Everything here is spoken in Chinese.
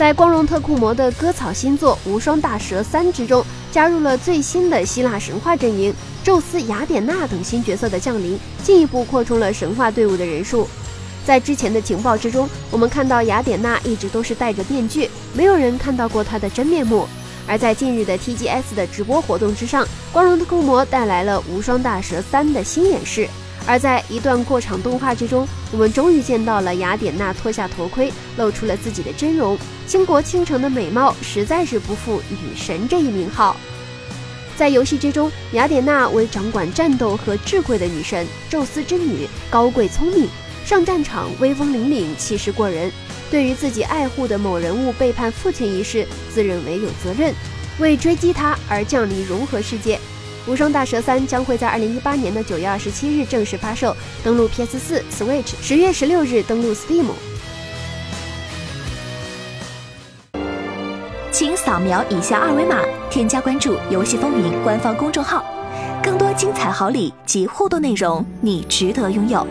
在光荣特库摩的割草新作《无双大蛇三》之中，加入了最新的希腊神话阵营，宙斯、雅典娜等新角色的降临，进一步扩充了神话队伍的人数。在之前的情报之中，我们看到雅典娜一直都是戴着面具，没有人看到过她的真面目。而在近日的 TGS 的直播活动之上，光荣特库摩带来了《无双大蛇三》的新演示。而在一段过场动画之中，我们终于见到了雅典娜脱下头盔，露出了自己的真容。倾国倾城的美貌，实在是不负女神这一名号。在游戏之中，雅典娜为掌管战斗和智慧的女神，宙斯之女，高贵聪明，上战场威风凛凛，气势过人。对于自己爱护的某人物背叛父亲一事，自认为有责任，为追击他而降临融合世界。无双大蛇三将会在二零一八年的九月二十七日正式发售，登陆 PS 四、Switch，十月十六日登陆 Steam。请扫描以下二维码，添加关注“游戏风云”官方公众号，更多精彩好礼及互动内容，你值得拥有。